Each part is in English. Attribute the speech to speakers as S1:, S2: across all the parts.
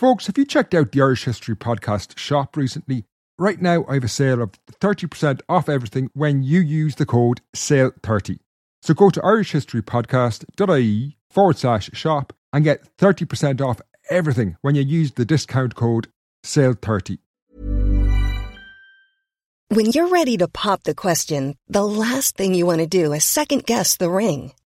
S1: Folks, have you checked out the Irish History Podcast shop recently? Right now, I have a sale of 30% off everything when you use the code SALE30. So go to irishhistorypodcast.ie forward slash shop and get 30% off everything when you use the discount code SALE30.
S2: When you're ready to pop the question, the last thing you want to do is second guess the ring.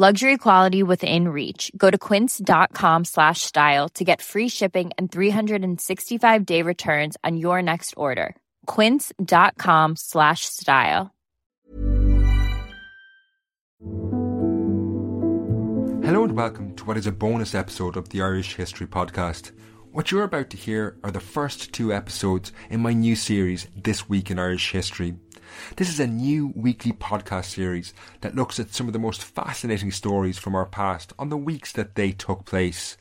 S3: Luxury quality within reach. Go to quince.com slash style to get free shipping and 365 day returns on your next order. Quince.com slash style.
S1: Hello and welcome to what is a bonus episode of the Irish History Podcast. What you're about to hear are the first two episodes in my new series, This Week in Irish History. This is a new weekly podcast series that looks at some of the most fascinating stories from our past on the weeks that they took place.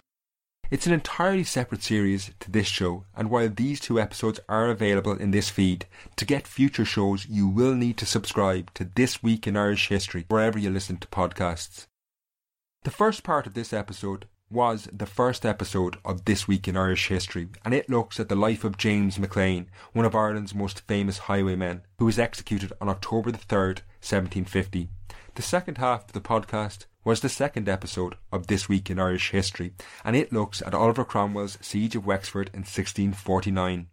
S1: It's an entirely separate series to this show, and while these two episodes are available in this feed, to get future shows you will need to subscribe to This Week in Irish History wherever you listen to podcasts. The first part of this episode was the first episode of This Week in Irish History, and it looks at the life of James Maclean, one of Ireland's most famous highwaymen, who was executed on October the 3rd, 1750. The second half of the podcast was the second episode of This Week in Irish History, and it looks at Oliver Cromwell's Siege of Wexford in 1649.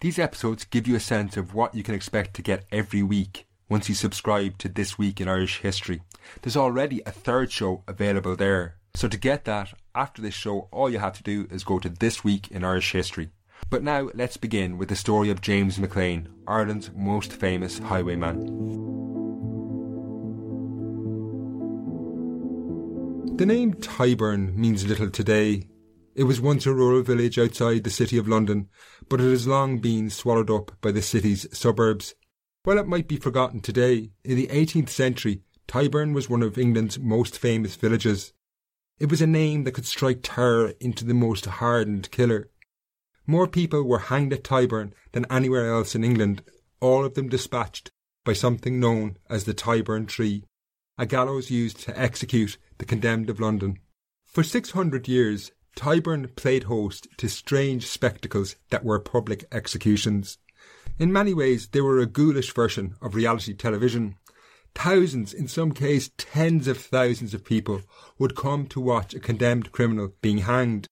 S1: These episodes give you a sense of what you can expect to get every week once you subscribe to This Week in Irish History. There's already a third show available there. So to get that after this show, all you have to do is go to This Week in Irish History. But now let's begin with the story of James Maclean, Ireland's most famous highwayman. The name Tyburn means little today. It was once a rural village outside the city of London, but it has long been swallowed up by the city's suburbs. While it might be forgotten today, in the 18th century, Tyburn was one of England's most famous villages. It was a name that could strike terror into the most hardened killer. More people were hanged at Tyburn than anywhere else in England, all of them dispatched by something known as the Tyburn Tree, a gallows used to execute the condemned of London. For six hundred years, Tyburn played host to strange spectacles that were public executions. In many ways, they were a ghoulish version of reality television. Thousands, in some cases tens of thousands of people would come to watch a condemned criminal being hanged.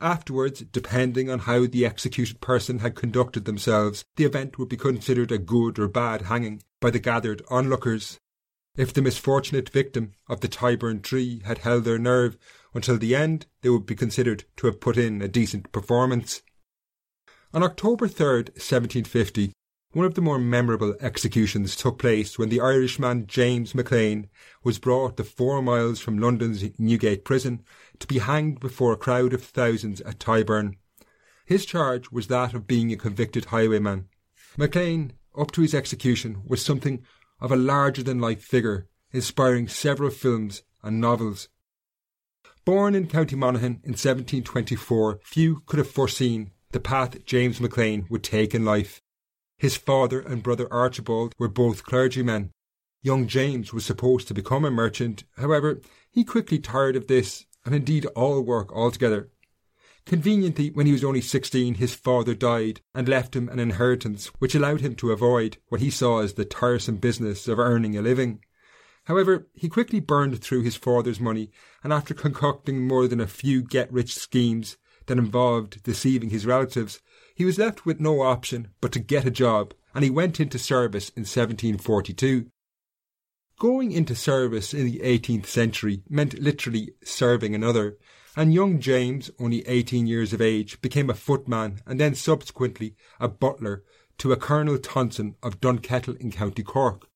S1: Afterwards, depending on how the executed person had conducted themselves, the event would be considered a good or bad hanging by the gathered onlookers. If the misfortunate victim of the Tyburn tree had held their nerve until the end, they would be considered to have put in a decent performance. On October 3rd, 1750, one of the more memorable executions took place when the Irishman James Maclean was brought the four miles from London's Newgate prison to be hanged before a crowd of thousands at Tyburn. His charge was that of being a convicted highwayman. Maclean, up to his execution, was something of a larger than life figure, inspiring several films and novels. Born in County Monaghan in 1724, few could have foreseen the path James Maclean would take in life. His father and brother Archibald were both clergymen. Young James was supposed to become a merchant, however, he quickly tired of this, and indeed all work altogether. Conveniently, when he was only sixteen, his father died and left him an inheritance which allowed him to avoid what he saw as the tiresome business of earning a living. However, he quickly burned through his father's money, and after concocting more than a few get rich schemes that involved deceiving his relatives, he was left with no option but to get a job, and he went into service in 1742. Going into service in the 18th century meant literally serving another, and young James, only 18 years of age, became a footman and then subsequently a butler to a Colonel Tonson of Dunkettle in County Cork.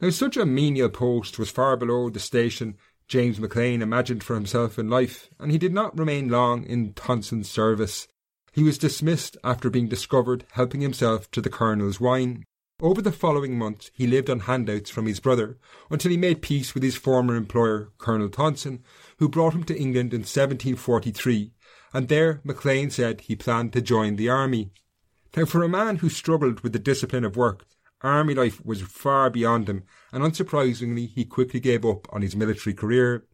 S1: Now, such a menial post was far below the station James Maclean imagined for himself in life, and he did not remain long in Tonson's service. He was dismissed after being discovered helping himself to the Colonel's wine. Over the following months, he lived on handouts from his brother until he made peace with his former employer, Colonel Tonson, who brought him to England in 1743, and there Maclean said he planned to join the army. Now, for a man who struggled with the discipline of work, army life was far beyond him, and unsurprisingly, he quickly gave up on his military career.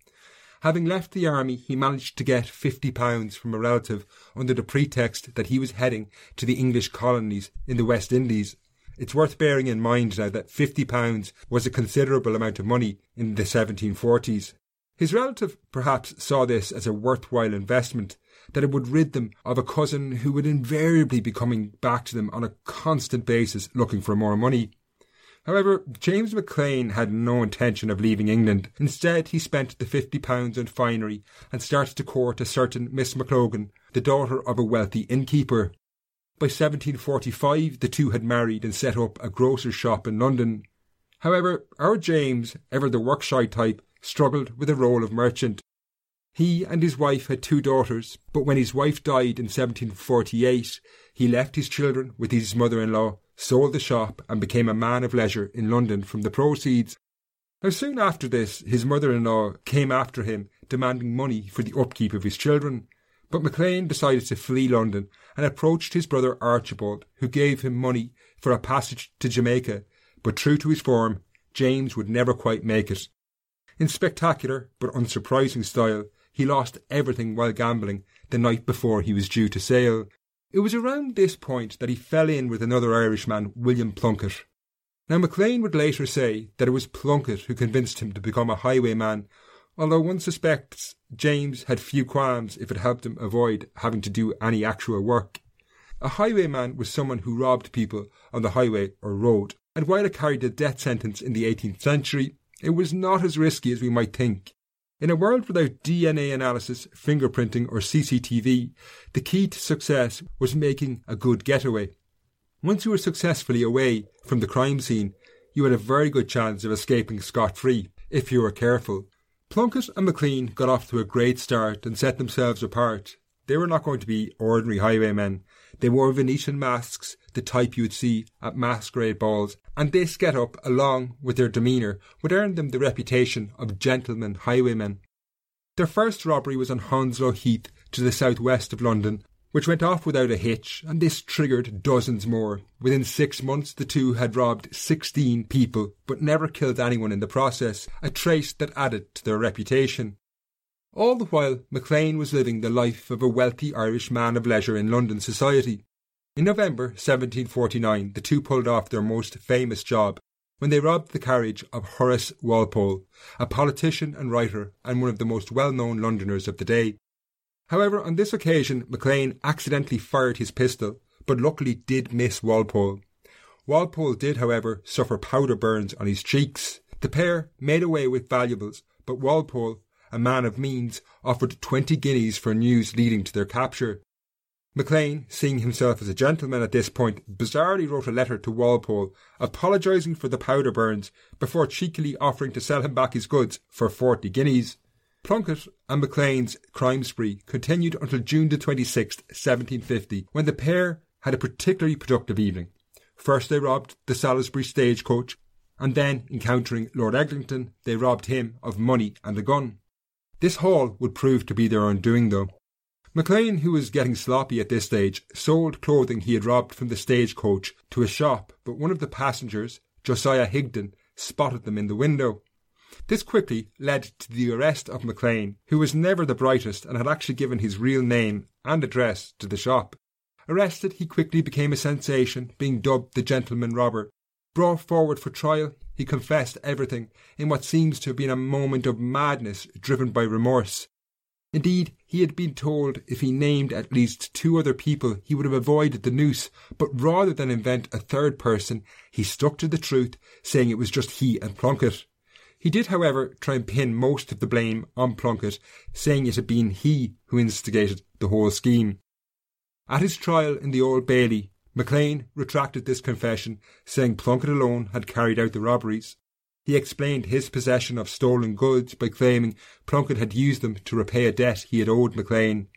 S1: Having left the army, he managed to get £50 from a relative under the pretext that he was heading to the English colonies in the West Indies it's worth bearing in mind now that £50 was a considerable amount of money in the 1740s. His relative perhaps saw this as a worthwhile investment, that it would rid them of a cousin who would invariably be coming back to them on a constant basis looking for more money. However, James Maclean had no intention of leaving England. Instead, he spent the £50 on finery and started to court a certain Miss McLogan, the daughter of a wealthy innkeeper. By 1745, the two had married and set up a grocer's shop in London. However, our James, ever the work-shy type, struggled with the role of merchant. He and his wife had two daughters, but when his wife died in 1748, he left his children with his mother-in-law, sold the shop, and became a man of leisure in London from the proceeds. Now, soon after this, his mother-in-law came after him, demanding money for the upkeep of his children. But Maclean decided to flee London and approached his brother Archibald, who gave him money for a passage to Jamaica, but true to his form, James would never quite make it. In spectacular but unsurprising style, he lost everything while gambling the night before he was due to sail. It was around this point that he fell in with another Irishman, William Plunkett. Now Maclean would later say that it was Plunkett who convinced him to become a highwayman although one suspects James had few qualms if it helped him avoid having to do any actual work. A highwayman was someone who robbed people on the highway or road, and while it carried a death sentence in the 18th century, it was not as risky as we might think. In a world without DNA analysis, fingerprinting, or CCTV, the key to success was making a good getaway. Once you were successfully away from the crime scene, you had a very good chance of escaping scot free, if you were careful, Plunkett and Maclean got off to a great start and set themselves apart. They were not going to be ordinary highwaymen. They wore Venetian masks, the type you would see at masquerade balls, and this get up, along with their demeanour, would earn them the reputation of gentlemen highwaymen. Their first robbery was on Hounslow Heath to the southwest of London which went off without a hitch, and this triggered dozens more. Within six months, the two had robbed 16 people, but never killed anyone in the process, a trait that added to their reputation. All the while, Maclean was living the life of a wealthy Irish man of leisure in London society. In November 1749, the two pulled off their most famous job when they robbed the carriage of Horace Walpole, a politician and writer and one of the most well known Londoners of the day. However, on this occasion, Maclean accidentally fired his pistol, but luckily did miss Walpole. Walpole did, however, suffer powder burns on his cheeks. The pair made away with valuables, but Walpole, a man of means, offered twenty guineas for news leading to their capture. Maclean, seeing himself as a gentleman at this point, bizarrely wrote a letter to Walpole, apologising for the powder burns, before cheekily offering to sell him back his goods for forty guineas. Plunkett and Maclean's crime spree continued until June the 26th, 1750, when the pair had a particularly productive evening. First they robbed the Salisbury stagecoach, and then, encountering Lord Eglinton, they robbed him of money and a gun. This haul would prove to be their undoing, though. Maclean, who was getting sloppy at this stage, sold clothing he had robbed from the stagecoach to a shop, but one of the passengers, Josiah Higdon, spotted them in the window. This quickly led to the arrest of Maclean, who was never the brightest and had actually given his real name and address to the shop. Arrested, he quickly became a sensation, being dubbed the gentleman robber. Brought forward for trial, he confessed everything in what seems to have been a moment of madness driven by remorse. Indeed, he had been told if he named at least two other people he would have avoided the noose, but rather than invent a third person, he stuck to the truth, saying it was just he and Plunkett. He did, however, try and pin most of the blame on Plunkett, saying it had been he who instigated the whole scheme. At his trial in the Old Bailey, Maclean retracted this confession, saying Plunkett alone had carried out the robberies. He explained his possession of stolen goods by claiming Plunkett had used them to repay a debt he had owed Maclean.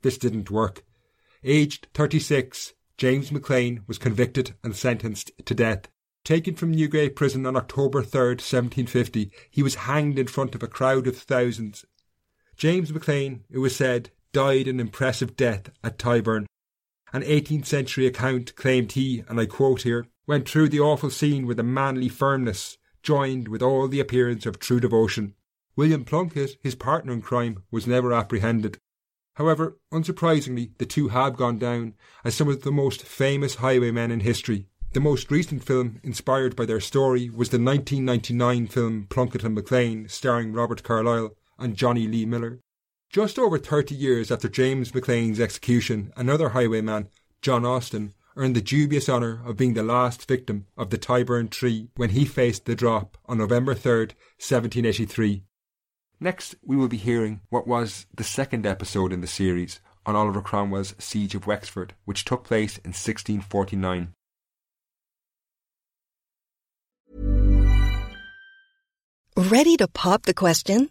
S1: This didn't work. Aged 36, James Maclean was convicted and sentenced to death. Taken from Newgate Prison on October 3, 1750, he was hanged in front of a crowd of thousands. James Maclean, it was said, died an impressive death at Tyburn. An 18th century account claimed he, and I quote here, went through the awful scene with a manly firmness, joined with all the appearance of true devotion. William Plunkett, his partner in crime, was never apprehended. However, unsurprisingly, the two have gone down as some of the most famous highwaymen in history. The most recent film inspired by their story was the 1999 film Plunkett and Maclean, starring Robert Carlyle and Jonny Lee Miller. Just over 30 years after James Maclean's execution, another highwayman, John Austin, earned the dubious honour of being the last victim of the Tyburn tree when he faced the drop on November 3rd, 1783. Next, we will be hearing what was the second episode in the series on Oliver Cromwell's Siege of Wexford, which took place in 1649.
S2: Ready to pop the question?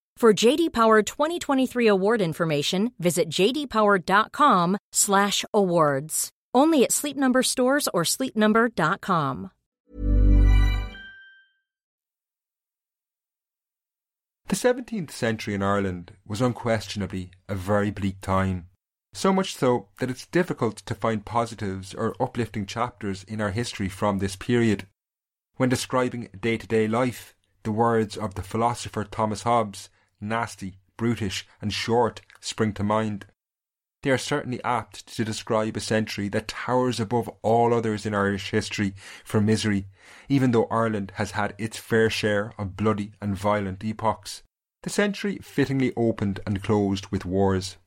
S4: For JD Power 2023 award information, visit jdpower.com/awards. Only at Sleep Number stores or sleepnumber.com.
S1: The 17th century in Ireland was unquestionably a very bleak time. So much so that it's difficult to find positives or uplifting chapters in our history from this period. When describing day to day life, the words of the philosopher Thomas Hobbes, nasty, brutish, and short, spring to mind. They are certainly apt to describe a century that towers above all others in Irish history for misery, even though Ireland has had its fair share of bloody and violent epochs. The century fittingly opened and closed with wars.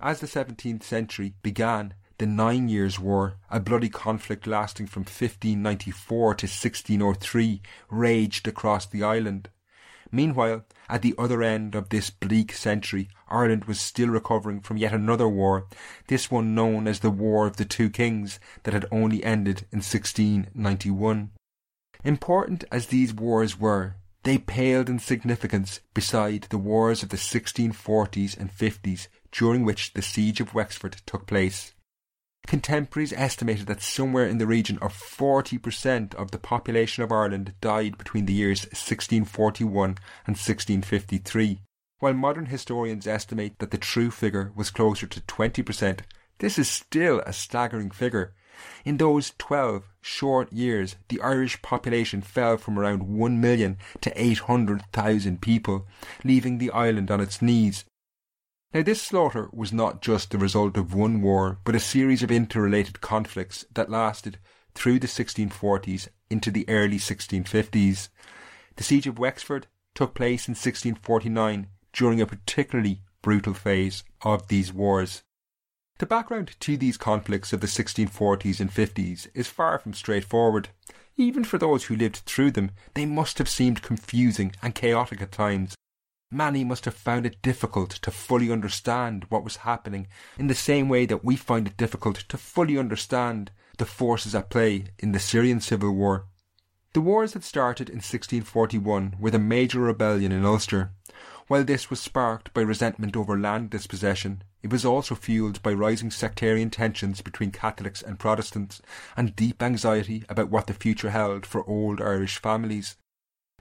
S1: As the 17th century began, the Nine Years' War, a bloody conflict lasting from 1594 to 1603, raged across the island. Meanwhile, at the other end of this bleak century, Ireland was still recovering from yet another war, this one known as the War of the Two Kings, that had only ended in 1691. Important as these wars were, they paled in significance beside the wars of the 1640s and 50s, during which the Siege of Wexford took place. Contemporaries estimated that somewhere in the region of 40% of the population of Ireland died between the years 1641 and 1653, while modern historians estimate that the true figure was closer to 20%. This is still a staggering figure. In those 12 short years, the Irish population fell from around 1 million to 800,000 people, leaving the island on its knees now, this slaughter was not just the result of one war, but a series of interrelated conflicts that lasted through the 1640s into the early 1650s. The Siege of Wexford took place in 1649 during a particularly brutal phase of these wars. The background to these conflicts of the 1640s and 50s is far from straightforward. Even for those who lived through them, they must have seemed confusing and chaotic at times. Many must have found it difficult to fully understand what was happening in the same way that we find it difficult to fully understand the forces at play in the Syrian civil war. The wars had started in 1641 with a major rebellion in Ulster. While this was sparked by resentment over land dispossession, it was also fueled by rising sectarian tensions between Catholics and Protestants and deep anxiety about what the future held for old Irish families.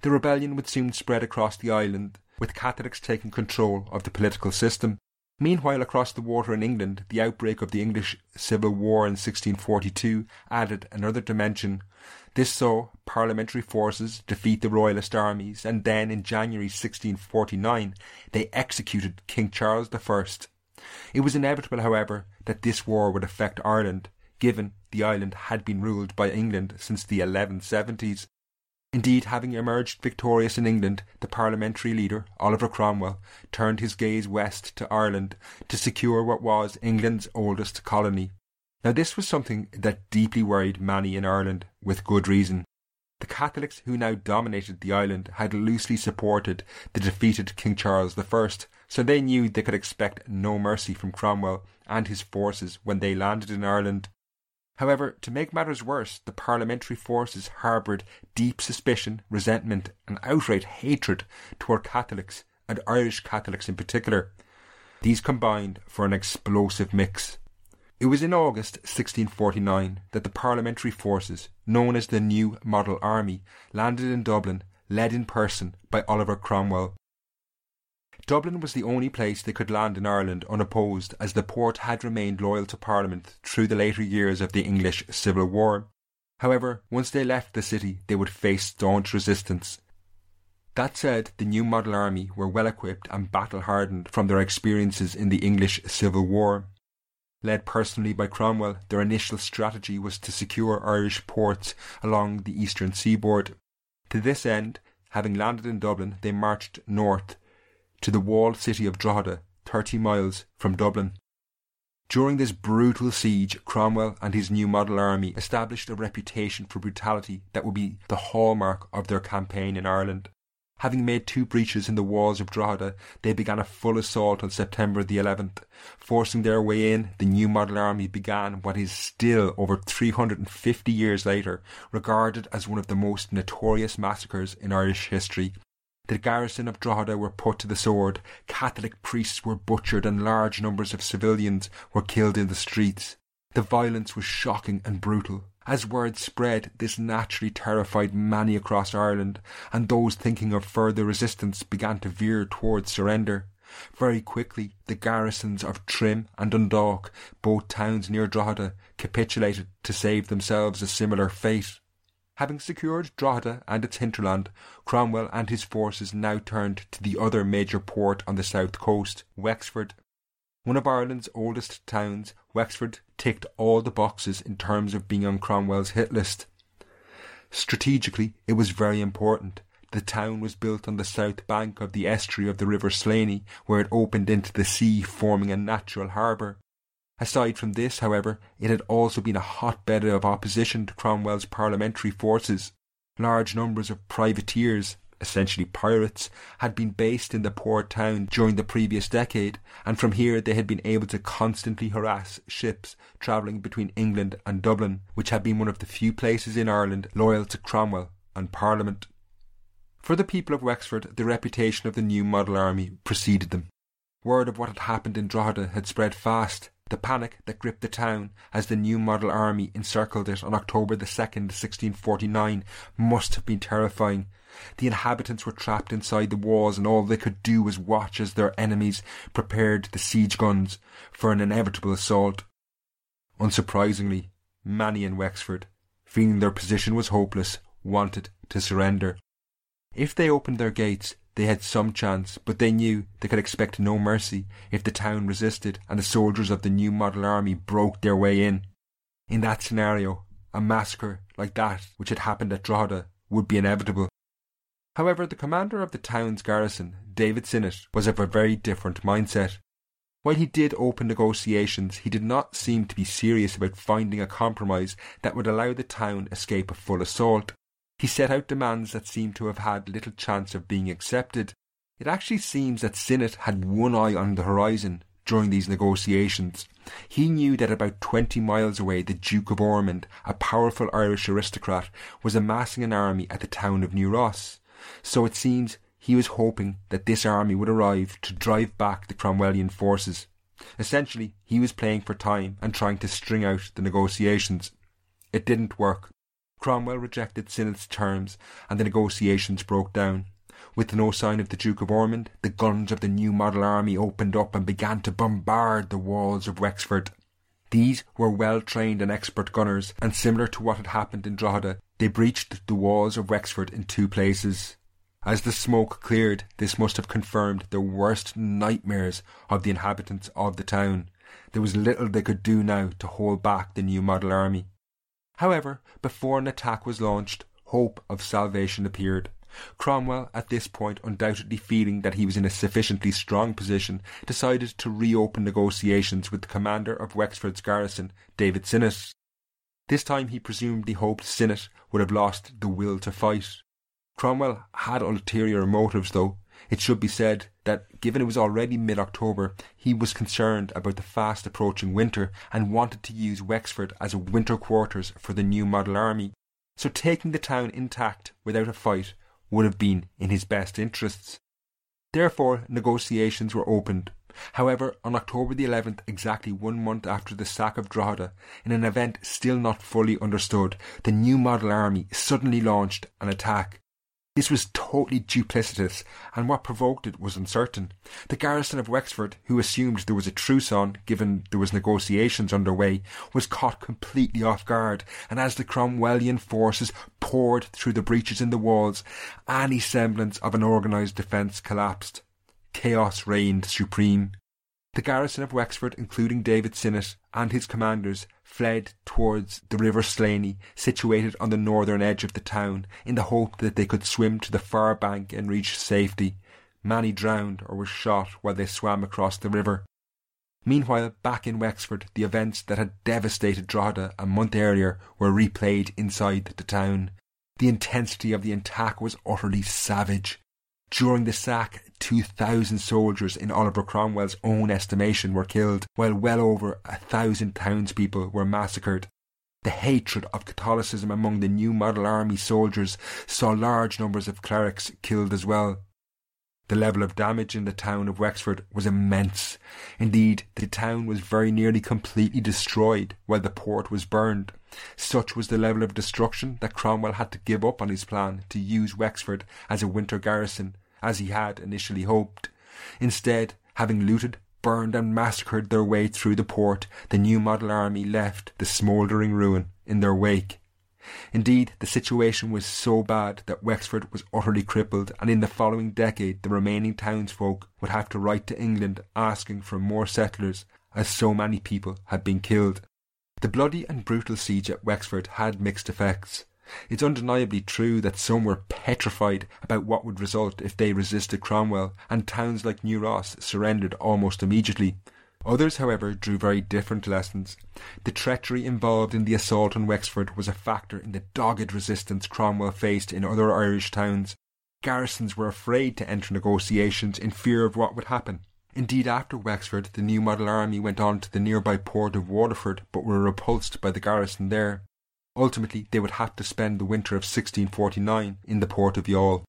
S1: The rebellion would soon spread across the island, with Catholics taking control of the political system. Meanwhile, across the water in England, the outbreak of the English Civil War in 1642 added another dimension. This saw parliamentary forces defeat the royalist armies, and then in January 1649 they executed King Charles I. It was inevitable, however, that this war would affect Ireland, given the island had been ruled by England since the 1170s. Indeed, having emerged victorious in England, the parliamentary leader, Oliver Cromwell, turned his gaze west to Ireland to secure what was England's oldest colony. Now, this was something that deeply worried many in Ireland, with good reason. The Catholics who now dominated the island had loosely supported the defeated King Charles I, so they knew they could expect no mercy from Cromwell and his forces when they landed in Ireland. However, to make matters worse, the parliamentary forces harboured deep suspicion, resentment, and outright hatred toward Catholics, and Irish Catholics in particular. These combined for an explosive mix. It was in August 1649 that the parliamentary forces, known as the New Model Army, landed in Dublin, led in person by Oliver Cromwell. Dublin was the only place they could land in Ireland unopposed, as the port had remained loyal to Parliament through the later years of the English Civil War. However, once they left the city, they would face staunch resistance. That said, the new model army were well equipped and battle hardened from their experiences in the English Civil War. Led personally by Cromwell, their initial strategy was to secure Irish ports along the eastern seaboard. To this end, having landed in Dublin, they marched north to the walled city of Drogheda, thirty miles from Dublin. During this brutal siege, Cromwell and his new model army established a reputation for brutality that would be the hallmark of their campaign in Ireland. Having made two breaches in the walls of Drogheda, they began a full assault on September the 11th. Forcing their way in, the new model army began what is still, over 350 years later, regarded as one of the most notorious massacres in Irish history. The garrison of Drogheda were put to the sword, Catholic priests were butchered, and large numbers of civilians were killed in the streets. The violence was shocking and brutal. As word spread, this naturally terrified many across Ireland, and those thinking of further resistance began to veer towards surrender. Very quickly, the garrisons of Trim and Dundalk, both towns near Drogheda, capitulated to save themselves a similar fate. Having secured Drogheda and its hinterland, Cromwell and his forces now turned to the other major port on the south coast, Wexford. One of Ireland's oldest towns, Wexford ticked all the boxes in terms of being on Cromwell's hit list. Strategically, it was very important. The town was built on the south bank of the estuary of the River Slaney, where it opened into the sea, forming a natural harbour. Aside from this, however, it had also been a hotbed of opposition to Cromwell's parliamentary forces. Large numbers of privateers essentially pirates, had been based in the port town during the previous decade, and from here they had been able to constantly harass ships travelling between England and Dublin, which had been one of the few places in Ireland loyal to Cromwell and Parliament. For the people of Wexford, the reputation of the new model army preceded them. Word of what had happened in Drogheda had spread fast, the panic that gripped the town as the new model army encircled it on October the 2nd, 1649, must have been terrifying. The inhabitants were trapped inside the walls, and all they could do was watch as their enemies prepared the siege guns for an inevitable assault. Unsurprisingly, many in Wexford, feeling their position was hopeless, wanted to surrender. If they opened their gates, they had some chance, but they knew they could expect no mercy if the town resisted and the soldiers of the new model army broke their way in. In that scenario, a massacre like that which had happened at Drogheda would be inevitable. However, the commander of the town's garrison, David Sinnott, was of a very different mindset. While he did open negotiations, he did not seem to be serious about finding a compromise that would allow the town escape a full assault. He set out demands that seemed to have had little chance of being accepted. It actually seems that Sinnott had one eye on the horizon during these negotiations. He knew that about twenty miles away the Duke of Ormond, a powerful Irish aristocrat, was amassing an army at the town of New Ross. So it seems he was hoping that this army would arrive to drive back the Cromwellian forces. Essentially, he was playing for time and trying to string out the negotiations. It didn't work. Cromwell rejected Sinnott's terms and the negotiations broke down. With no sign of the Duke of Ormond, the guns of the new model army opened up and began to bombard the walls of Wexford. These were well trained and expert gunners, and similar to what had happened in Drogheda, they breached the walls of Wexford in two places. As the smoke cleared, this must have confirmed the worst nightmares of the inhabitants of the town. There was little they could do now to hold back the new model army. However, before an attack was launched, hope of salvation appeared. Cromwell, at this point undoubtedly feeling that he was in a sufficiently strong position, decided to reopen negotiations with the commander of Wexford's garrison, David Sinnott. This time he presumably hoped Sinnott would have lost the will to fight. Cromwell had ulterior motives, though. It should be said that, given it was already mid October, he was concerned about the fast approaching winter and wanted to use Wexford as a winter quarters for the new model army. So taking the town intact without a fight would have been in his best interests. Therefore, negotiations were opened. However, on October the 11th, exactly one month after the sack of Drogheda, in an event still not fully understood, the new model army suddenly launched an attack this was totally duplicitous, and what provoked it was uncertain. The garrison of Wexford, who assumed there was a truce on, given there was negotiations underway, was caught completely off guard, and as the Cromwellian forces poured through the breaches in the walls, any semblance of an organised defence collapsed. Chaos reigned supreme. The garrison of Wexford, including David Sinnott and his commanders, fled towards the River Slaney, situated on the northern edge of the town, in the hope that they could swim to the far bank and reach safety. Many drowned or were shot while they swam across the river. Meanwhile, back in Wexford, the events that had devastated Drogheda a month earlier were replayed inside the town. The intensity of the attack was utterly savage. During the sack, 2,000 soldiers in Oliver Cromwell's own estimation were killed, while well over a thousand townspeople were massacred. The hatred of Catholicism among the new model army soldiers saw large numbers of clerics killed as well. The level of damage in the town of Wexford was immense. Indeed, the town was very nearly completely destroyed while the port was burned. Such was the level of destruction that Cromwell had to give up on his plan to use Wexford as a winter garrison as he had initially hoped. Instead, having looted, burned, and massacred their way through the port, the new model army left the smouldering ruin in their wake. Indeed, the situation was so bad that Wexford was utterly crippled, and in the following decade the remaining townsfolk would have to write to England asking for more settlers, as so many people had been killed. The bloody and brutal siege at Wexford had mixed effects. It's undeniably true that some were petrified about what would result if they resisted Cromwell, and towns like New Ross surrendered almost immediately. Others, however, drew very different lessons. The treachery involved in the assault on Wexford was a factor in the dogged resistance Cromwell faced in other Irish towns. Garrisons were afraid to enter negotiations in fear of what would happen. Indeed, after Wexford, the new model army went on to the nearby port of Waterford, but were repulsed by the garrison there. Ultimately, they would have to spend the winter of 1649 in the port of Youghal.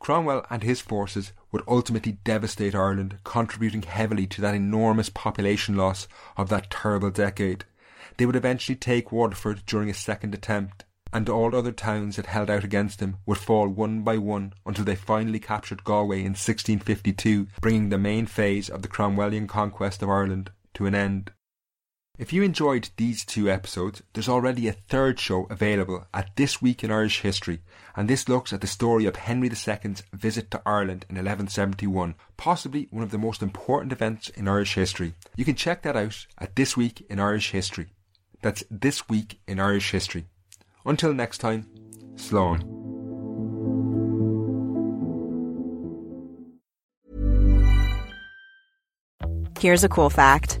S1: Cromwell and his forces would ultimately devastate Ireland, contributing heavily to that enormous population loss of that terrible decade. They would eventually take Waterford during a second attempt, and all other towns that held out against them would fall one by one until they finally captured Galway in 1652, bringing the main phase of the Cromwellian conquest of Ireland to an end. If you enjoyed these two episodes, there's already a third show available at This Week in Irish History, and this looks at the story of Henry II's visit to Ireland in 1171, possibly one of the most important events in Irish history. You can check that out at This Week in Irish History. That's This Week in Irish History. Until next time, Slán.
S5: Here's a cool fact